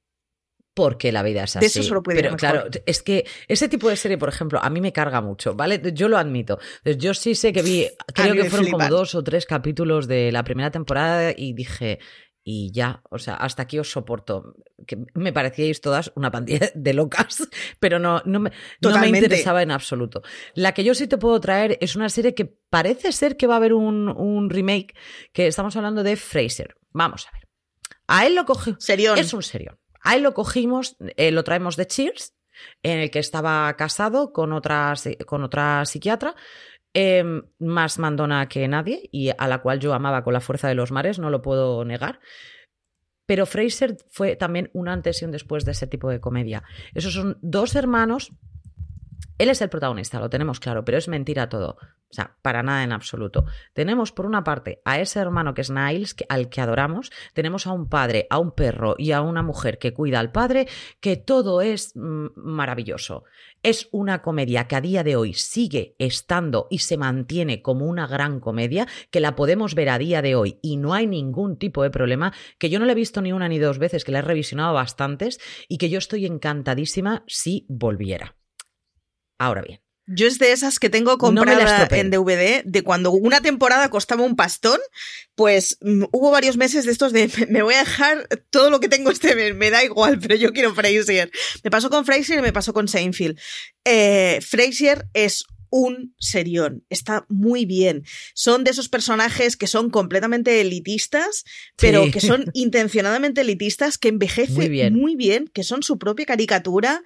Porque la vida es De así. eso solo puede Pero claro, es que ese tipo de serie, por ejemplo, a mí me carga mucho, ¿vale? Yo lo admito. Yo sí sé que vi, creo que fueron como dos o tres capítulos de la primera temporada y dije, y ya, o sea, hasta aquí os soporto. Que me parecíais todas una pandilla de locas, pero no, no, me, no me interesaba en absoluto. La que yo sí te puedo traer es una serie que parece ser que va a haber un, un remake, que estamos hablando de Fraser. Vamos a ver. A él lo cogió. Serión. Es un serión. A él lo cogimos, eh, lo traemos de Cheers, en el que estaba casado con otra, con otra psiquiatra, eh, más mandona que nadie, y a la cual yo amaba con la fuerza de los mares, no lo puedo negar. Pero Fraser fue también un antes y un después de ese tipo de comedia. Esos son dos hermanos. Él es el protagonista, lo tenemos claro, pero es mentira todo. O sea, para nada en absoluto. Tenemos por una parte a ese hermano que es Niles, al que adoramos. Tenemos a un padre, a un perro y a una mujer que cuida al padre, que todo es mm, maravilloso. Es una comedia que a día de hoy sigue estando y se mantiene como una gran comedia, que la podemos ver a día de hoy y no hay ningún tipo de problema, que yo no la he visto ni una ni dos veces, que la he revisionado bastantes y que yo estoy encantadísima si volviera. Ahora bien. Yo es de esas que tengo No comprada estropeen. en DVD, de cuando una temporada costaba un pastón, pues mm, hubo varios meses de estos de me voy a dejar todo lo que tengo este mes, me da igual, pero yo quiero Frasier. Me pasó con Frasier y me pasó con Seinfeld. Eh, Frasier es un serión, está muy bien. Son de esos personajes que son completamente elitistas, pero Sí. que son intencionadamente elitistas, que Muy bien. muy bien, que son su propia caricatura.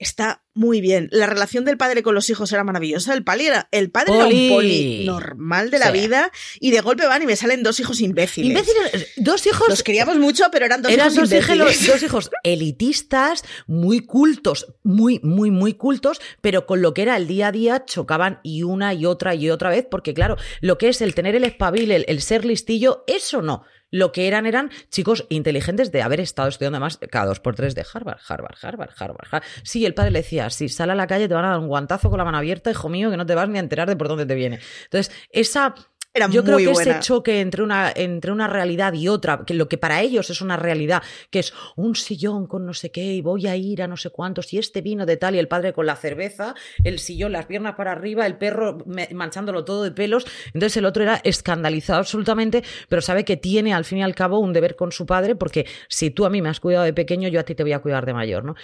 Está muy bien. La relación del padre con los hijos era maravillosa. El, pali era, el padre era un poli normal de la Sí. vida y de golpe van y me salen dos hijos imbéciles. Imbéciles, dos hijos Los queríamos mucho, pero eran dos Eran hijos dos, hijos, imbéciles. dos hijos elitistas, muy cultos, muy, muy, muy cultos, pero con lo que era el día a día chocaban y una y otra y otra vez, porque claro, lo que es el tener el espabil, el, el ser listillo, eso no. Lo que eran eran chicos inteligentes de haber estado estudiando además cada dos por tres de Harvard, Harvard, Harvard, Harvard, Harvard. Sí, el padre le decía, si sale a la calle te van a dar un guantazo con la mano abierta, hijo mío, que no te vas ni a enterar de por dónde te viene. Entonces, esa Era yo creo que buena. ese choque entre una, entre una realidad y otra, que lo que para ellos es una realidad, que es un sillón con no sé qué, y voy a ir a no sé cuántos, y este vino de tal, y el padre con la cerveza, el sillón, las piernas para arriba, el perro manchándolo todo de pelos. Entonces el otro era escandalizado absolutamente, pero sabe que tiene al fin y al cabo un deber con su padre, porque si tú a mí me has cuidado de pequeño, yo a ti te voy a cuidar de mayor, ¿no?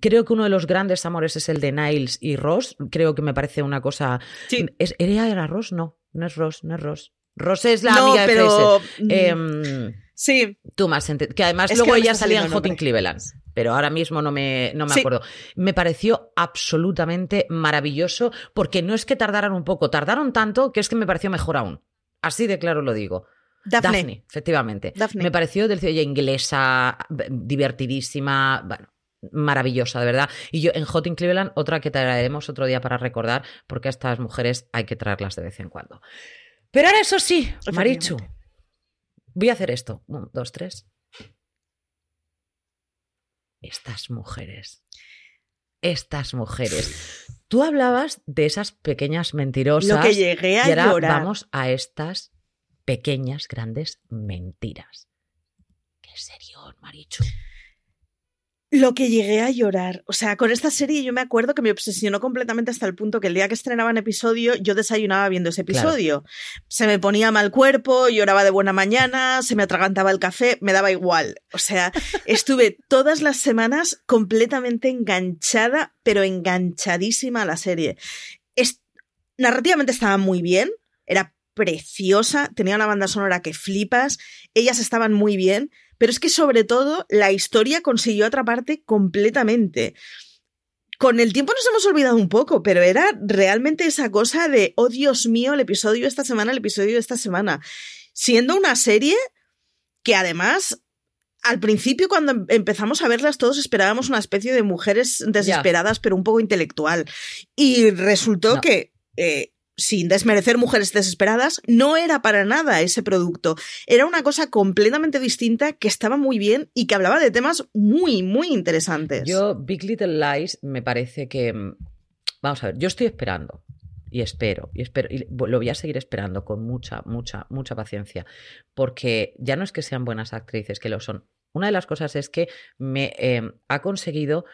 Creo que uno de los grandes amores es el de Niles y Ross. Creo que me parece una cosa. Sí. ¿Es, ¿Ella era Ross? No, no es Ross, no es Ross. Ross es la No, amiga de pero, Fraser. mm, Em, Sí, tú más Que además Es que luego me ella salía en Hot in. Cleveland. Pero ahora mismo no me, no me Sí. acuerdo. Me pareció absolutamente maravilloso porque no es que tardaran un poco, tardaron tanto que es que me pareció mejor aún. Así de claro lo digo. Daphne. Daphne, efectivamente. Daphne. Me pareció del ella inglesa, divertidísima, bueno, maravillosa, de verdad. Y yo en Hot in Cleveland, otra que traeremos otro día para recordar, porque a estas mujeres hay que traerlas de vez en cuando. Pero ahora eso sí, Marichu, voy a hacer esto. Un, dos, tres. Estas mujeres. Estas mujeres. Tú hablabas de esas pequeñas mentirosas. Lo que llegué a y ahora llorar. vamos a estas pequeñas, grandes mentiras. Qué serión, Marichu. Lo que llegué a llorar. O sea, con esta serie yo me acuerdo que me obsesionó completamente hasta el punto que el día que estrenaban episodio yo desayunaba viendo ese Claro. episodio. Se me ponía mal cuerpo, lloraba de buena mañana, se me atragantaba el café, me daba igual. O sea, estuve todas las semanas completamente enganchada, pero enganchadísima a la serie. Es- narrativamente estaba muy bien. era preciosa, tenía una banda sonora que flipas, ellas estaban muy bien, pero es que sobre todo la historia consiguió atraparte completamente. Con el tiempo nos hemos olvidado un poco, pero era realmente esa cosa de, oh Dios mío, el episodio de esta semana, el episodio de esta semana. Siendo una serie que además al principio, cuando em-, empezamos a verlas, todos esperábamos una especie de mujeres desesperadas, pero un poco intelectual. Y resultó que, eh, sin desmerecer mujeres desesperadas, no era para nada ese producto. Era una cosa completamente distinta que estaba muy bien y que hablaba de temas muy, muy interesantes. Yo, Big Little Lies, me parece que. Mm, vamos a ver, yo estoy esperando y espero, y espero, y lo voy a seguir esperando con mucha, mucha, mucha paciencia, porque ya no es que sean buenas actrices, que lo son. Una de las cosas es que me em, ha conseguido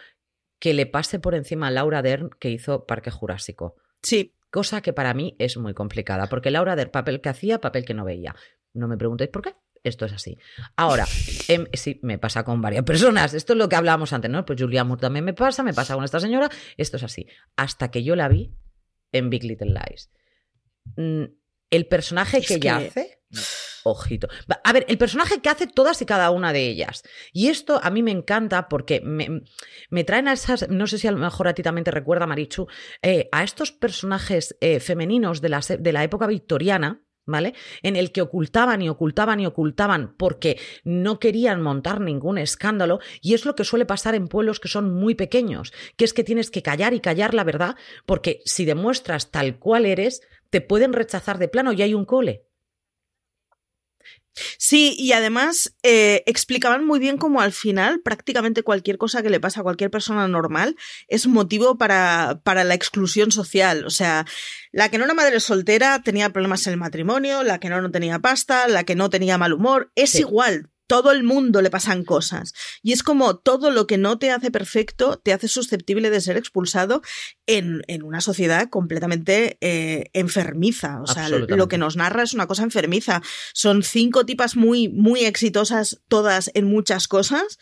que le pase por encima a Laura Dern que hizo Parque Jurásico. Sí. Cosa que para mí es muy complicada, porque Laura Dern, papel que hacía, papel que no veía. No me preguntéis por qué, esto es así. Ahora, em, sí, me pasa con varias personas. Esto es lo que hablábamos antes, ¿no? Pues Julia Moore también me pasa, me pasa con esta señora. Esto es así. Hasta que yo la vi, en Big Little Lies. Mm, el personaje que ella hace. Ojito. A ver, el personaje que hace todas y cada una de ellas. Y esto a mí me encanta porque me, traen a esas. No sé si a lo mejor a ti también te recuerda, Marichu, eh, a estos personajes eh, femeninos de la, de la época victoriana ¿vale? En el que ocultaban y ocultaban y ocultaban porque no querían montar ningún escándalo y es lo que suele pasar en pueblos que son muy pequeños, que es que tienes que callar y callar la verdad porque si demuestras tal cual eres, te pueden rechazar de plano y hay un cole. Sí, y además eh, explicaban muy bien cómo al final prácticamente cualquier cosa que le pasa a cualquier persona normal es motivo para, para la exclusión social. O sea, la que no era madre soltera tenía problemas en el matrimonio, la que no no tenía pasta, la que no tenía mal humor, es igual todo el mundo le pasan cosas. Y es como todo lo que no te hace perfecto te hace susceptible de ser expulsado en, una sociedad completamente eh, enfermiza. O sea, lo que nos narra es una cosa enfermiza. Son cinco tipas muy, muy exitosas, todas en muchas cosas.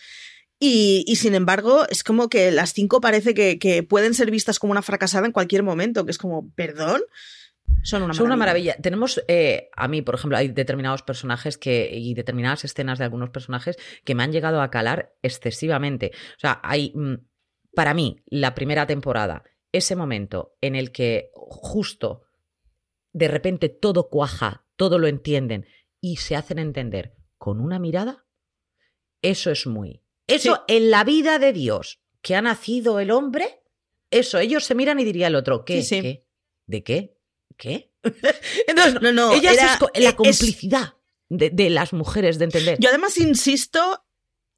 Y, sin embargo, es como que las cinco parece que, que pueden ser vistas como una fracasada en cualquier momento, que es como, perdón. Son una maravilla. Tenemos, eh, a mí, por ejemplo, hay determinados personajes que, y determinadas escenas de algunos personajes que me han llegado a calar excesivamente. O sea, hay, mm, para mí, la primera temporada, ese momento en el que justo de repente todo cuaja, todo lo entienden y se hacen entender con una mirada, eso es muy. Eso en la vida de Dios que ha nacido el hombre, eso, ellos se miran y diría el otro, ¿qué? ¿Qué? ¿De qué? ¿Qué? Entonces, no, no, ella es la complicidad de, las mujeres de entender. Yo además insisto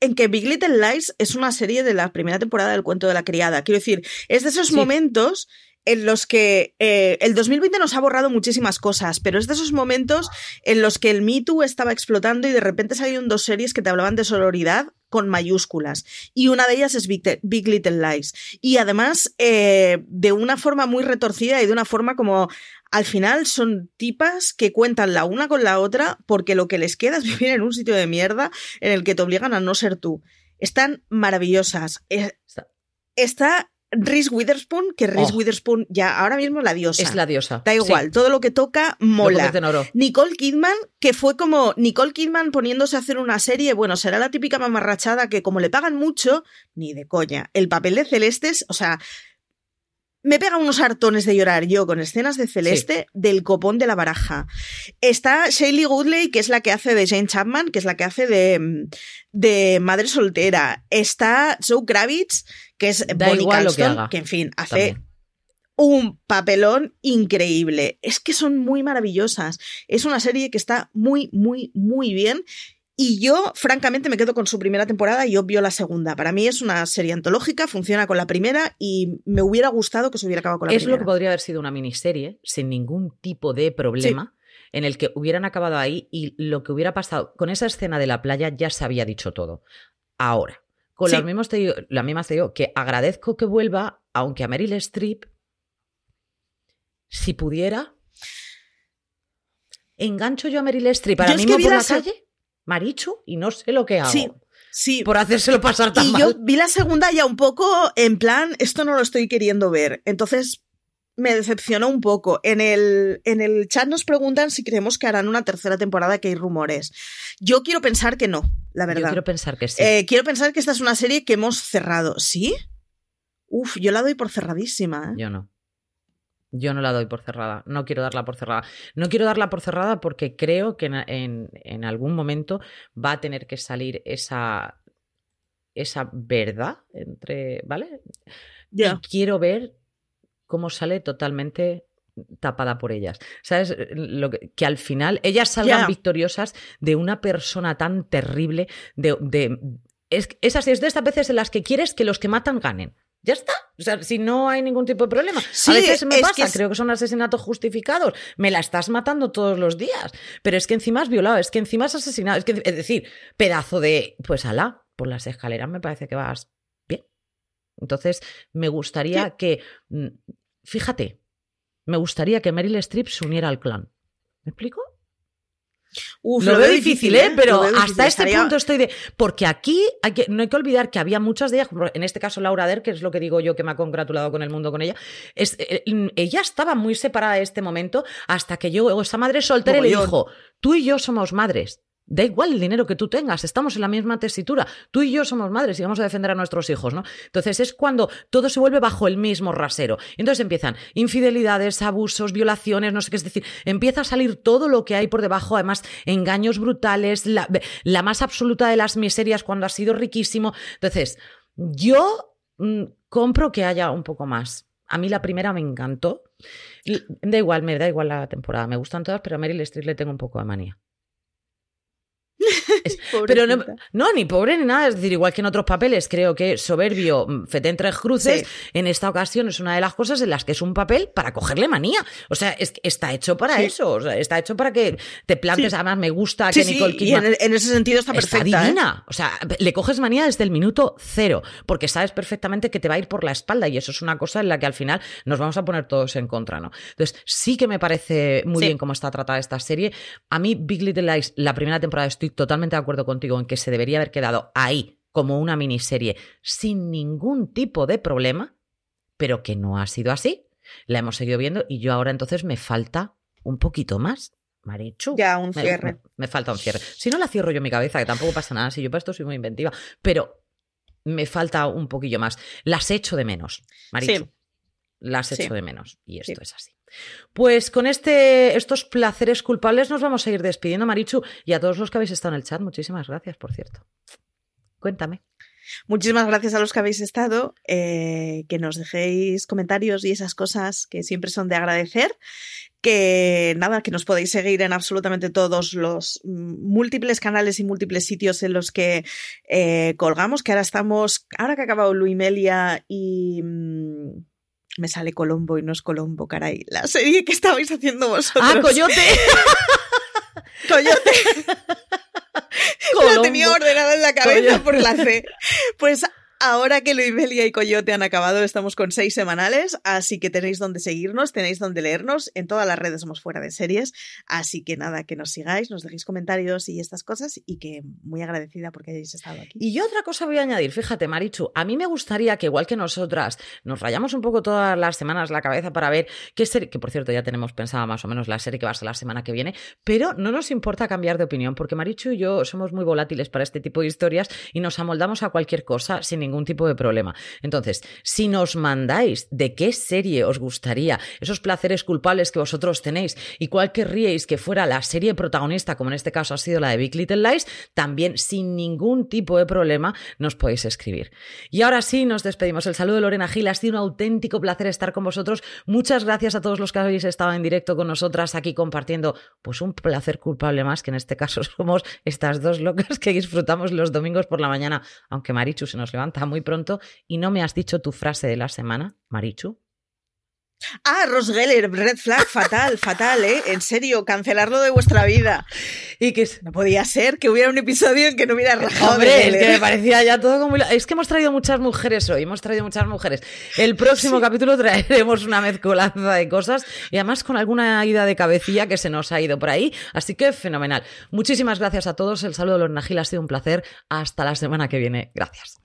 en que Big Little Lies es una serie de la primera temporada del cuento de la criada. Quiero decir, es de esos momentos en los que eh, el 2020 nos ha borrado muchísimas cosas, pero es de esos momentos en los que el Me Too estaba explotando y de repente salieron dos series que te hablaban de sororidad con mayúsculas. Y una de ellas es Big, Little Lies. Y además, eh, de una forma muy retorcida y de una forma como al final son tipas que cuentan la una con la otra porque lo que les queda es vivir en un sitio de mierda en el que te obligan a no ser tú. Están maravillosas. Está Reese Witherspoon, que Reese oh. Witherspoon ya ahora mismo es la diosa. Es la diosa. Da igual, todo lo que toca mola. Nicole Kidman, que fue como Nicole Kidman poniéndose a hacer una serie, bueno, será la típica mamarrachada que como le pagan mucho, ni de coña. El papel de Celestes, o sea, me pega unos hartones de llorar yo con escenas de Celeste del copón de la baraja. Está Shaylee Goodley, que es la que hace de Jane Chapman, que es la que hace de, de Madre Soltera. Está Joe Kravitz, que es Bonnie Canston, que, en fin, hace un papelón increíble. Es que son muy maravillosas. Es una serie que está muy, muy, muy bien y yo, francamente, me quedo con su primera temporada y obvio la segunda. Para mí es una serie antológica, funciona con la primera y me hubiera gustado que se hubiera acabado con la primera. Es lo que podría haber sido una miniserie sin ningún tipo de problema. En el que hubieran acabado ahí y lo que hubiera pasado con esa escena de la playa ya se había dicho todo. Ahora, con las mismas te digo, la misma te digo que agradezco que vuelva, aunque a Meryl Streep, si pudiera, engancho yo a Meryl Streep para mí por la calle Marichu y no sé lo que hago. Sí. Sí. Por hacérselo pasar tan y yo vi la segunda ya un poco en plan, esto no lo estoy queriendo ver. Entonces, me decepcionó un poco. En el, en el chat nos preguntan si creemos que harán una tercera temporada, que hay rumores. Yo quiero pensar que no, la verdad. Yo quiero pensar que sí. Eh, quiero pensar que esta es una serie que hemos cerrado. ¿Sí? Uf, yo la doy por cerradísima. ¿eh? Yo no. Yo no la doy por cerrada. No quiero darla por cerrada. No quiero darla por cerrada porque creo que en, en, algún momento va a tener que salir esa, esa verdad entre. ¿Vale? Y quiero ver cómo sale totalmente tapada por ellas. ¿Sabes? Lo que, al final ellas salgan victoriosas de una persona tan terrible, de... de es, esas es de estas veces en las que quieres que los que matan ganen. Ya está. O sea, si no hay ningún tipo de problema. a veces me pasa, creo que son asesinatos justificados. Me la estás matando todos los días. Pero es que encima has violado, es que encima has asesinado. Es, que, es decir, pedazo de. Pues alá, por las escaleras me parece que vas bien. Entonces, me gustaría que mm, Fíjate, me gustaría que Meryl Streep se uniera al clan. ¿Me explico? Uf, lo, veo difícil, ¿eh? pero hasta este punto estoy de. Porque aquí hay que, no hay que olvidar que había muchas de ellas, en este caso Laura Der, que es lo que digo yo que me ha congratulado con el mundo con ella. Es, eh, ella estaba muy separada de este momento hasta que yo, esa madre soltera, le dijo: Tú y yo somos madres. Da igual el dinero que tú tengas, estamos en la misma tesitura. Tú y yo somos madres y vamos a defender a nuestros hijos, ¿no? Entonces es cuando todo se vuelve bajo el mismo rasero. Entonces empiezan infidelidades, abusos, violaciones, no sé qué, es decir, empieza a salir todo lo que hay por debajo, además engaños brutales, la, más absoluta de las miserias cuando ha sido riquísimo. Entonces, yo mm, compro que haya un poco más. A mí la primera me encantó. Da igual, me da igual la temporada, me gustan todas, pero a Meryl Streep le tengo un poco de manía. pero no, ni pobre ni nada. Es decir, igual que en otros papeles, creo que soberbio, mm, fete en tres cruces, en esta ocasión es una de las cosas en las que es un papel para cogerle manía. O sea, es, está hecho para eso. está hecho para que te plantes. Además, me gusta que Nicole Kidman. Y en, ese sentido está perfecta. Está ¿eh? divina. O sea, le coges manía desde el minuto cero, porque sabes perfectamente que te va a ir por la espalda y eso es una cosa en la que al final nos vamos a poner todos en contra, ¿no? Entonces, sí que me parece muy bien cómo está tratada esta serie. A mí, Big Little Lies, la primera temporada, estoy totalmente de acuerdo contigo en que se debería haber quedado ahí como una miniserie sin ningún tipo de problema, pero que no ha sido así. La hemos seguido viendo y yo ahora entonces me falta un poquito más. Marichu. Ya, un cierre. Me, falta un cierre. Si no la cierro yo en mi cabeza, que tampoco pasa nada, si yo para esto soy muy inventiva, pero me falta un poquillo más. Las echo de menos, Marichu. Las echo de menos. Y esto es así. Pues con este, estos placeres culpables nos vamos a ir despidiendo, Marichu, y a todos los que habéis estado en el chat, muchísimas gracias, por cierto. Cuéntame. Muchísimas gracias a los que habéis estado, eh, que nos dejéis comentarios y esas cosas que siempre son de agradecer. Que nada, que nos podéis seguir en absolutamente todos los múltiples canales y múltiples sitios en los que eh, colgamos, que ahora estamos, ahora que ha acabado Luimelia y... Mm, me sale Colombo y no es Colombo, caray. La serie que estabais haciendo vosotros. ¡Ah, Coyote! Coyote. Lo tenía ordenado en la cabeza por la C. Pues Ahora que Luimelia y Coyote han acabado, estamos con seis semanales, así que tenéis donde seguirnos, tenéis donde leernos. En todas las redes somos fuera de series, así que nada, que nos sigáis, nos dejéis comentarios y estas cosas, y que muy agradecida porque hayáis estado aquí. Y yo otra cosa voy a añadir, fíjate, Marichu, a mí me gustaría que igual que nosotras nos rayamos un poco todas las semanas la cabeza para ver qué serie, que por cierto ya tenemos pensada más o menos la serie que va a ser la semana que viene, pero no nos importa cambiar de opinión, porque Marichu y yo somos muy volátiles para este tipo de historias y nos amoldamos a cualquier cosa sin ningún tipo de problema. Entonces, si nos mandáis de qué serie os gustaría, esos placeres culpables que vosotros tenéis y cuál querríais que fuera la serie protagonista, como en este caso ha sido la de Big Little Lies, también sin ningún tipo de problema nos podéis escribir. Y ahora sí, nos despedimos. El saludo de Lorena Gil. Ha sido un auténtico placer estar con vosotros. Muchas gracias a todos los que habéis estado en directo con nosotras aquí compartiendo pues un placer culpable más, que en este caso somos estas dos locas que disfrutamos los domingos por la mañana, aunque Marichu se nos levanta muy pronto y no me has dicho tu frase de la semana, Marichu. Ah, Ross Geller, red flag, fatal, fatal, ¿eh? En serio, cancelarlo de vuestra vida. Y que no podía ser que hubiera un episodio en que no hubiera rajado. Hombre, es que me parecía ya todo como. Es que hemos traído muchas mujeres hoy, hemos traído muchas mujeres. El próximo capítulo traeremos una mezcolanza de cosas y además con alguna ida de cabecilla que se nos ha ido por ahí. Así que fenomenal. Muchísimas gracias a todos. El saludo de los Najil ha sido un placer. Hasta la semana que viene. Gracias.